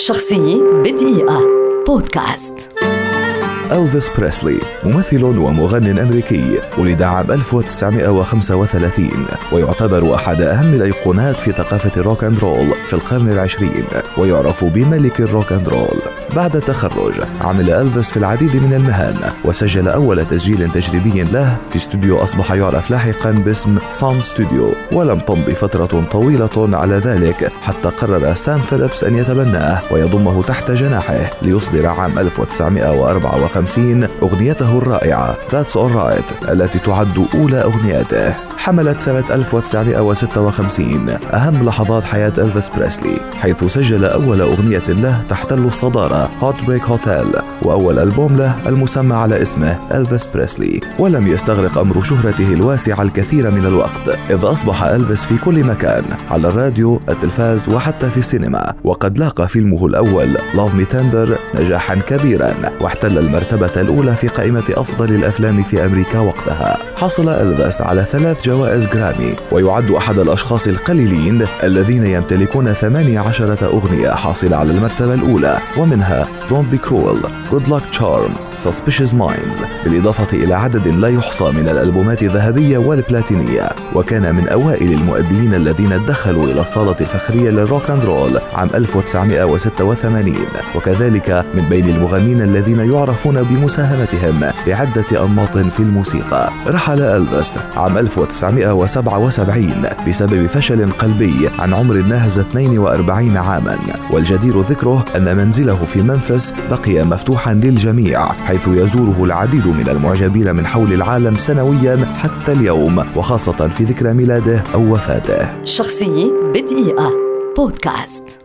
شخصية بدقيقة. بودكاست. ألفيس بريسلي ممثل ومغن أمريكي ولد عام 1935 ويعتبر أحد أهم الأيقونات في ثقافة الروك أند رول في القرن العشرين ويعرف بملك الروك أند رول. بعد التخرج عمل ألفيس في العديد من المهن وسجل أول تسجيل تجريبي له في استوديو أصبح يعرف لاحقا باسم Sun Studio ولم تمض فترة طويلة على ذلك حتى قرر سام فيليبس أن يتبناه ويضمه تحت جناحه ليصدر عام 1954 أغنيته الرائعة That's Alright التي تعد أولى أغنياته حملت سنة 1956 أهم لحظات حياة إلفيس بريسلي حيث سجل أول أغنية له تحتل الصدارة Heartbreak Hotel وأول ألبوم له المسمى على اسمه إلفيس بريسلي. ولم يستغرق أمر شهرته الواسعة الكثير من الوقت إذ أصبح إلفيس في كل مكان على الراديو التلفاز وحتى في السينما. وقد لاقى فيلمه الأول Love Me Tender نجاحا كبيرا واحتل المرتبة الأولى في قائمة أفضل الأفلام في أمريكا وقتها. حصل إلفيس على ثلاث جوائز جرامي ويعد أحد الأشخاص القليلين الذين يمتلكون 18 أغنية حاصلة على المرتبة الأولى ومنها Don't Be Cruel, Good Luck Charm, Suspicious Minds. بالإضافة إلى عدد لا يحصى من الألبومات الذهبية والبلاتينية. وكان من أوائل المؤديين الذين دخلوا إلى الصالة الفخرية للروك أند رول عام 1986 وكذلك من بين المغنين الذين يعرفون بمساهمتهم بعدة أنماط في الموسيقى. رحل ألفيس عام 1977 بسبب فشل قلبي عن عمر ناهز 42 عاما. والجدير ذكره أن منزله في منفس بقي مفتوحا للجميع حيث يزوره العديد من المعجبين من حول العالم سنويا حتى اليوم وخاصة في ذكرى ميلاده أو وفاته. شخصية بدقيقة. بودكاست.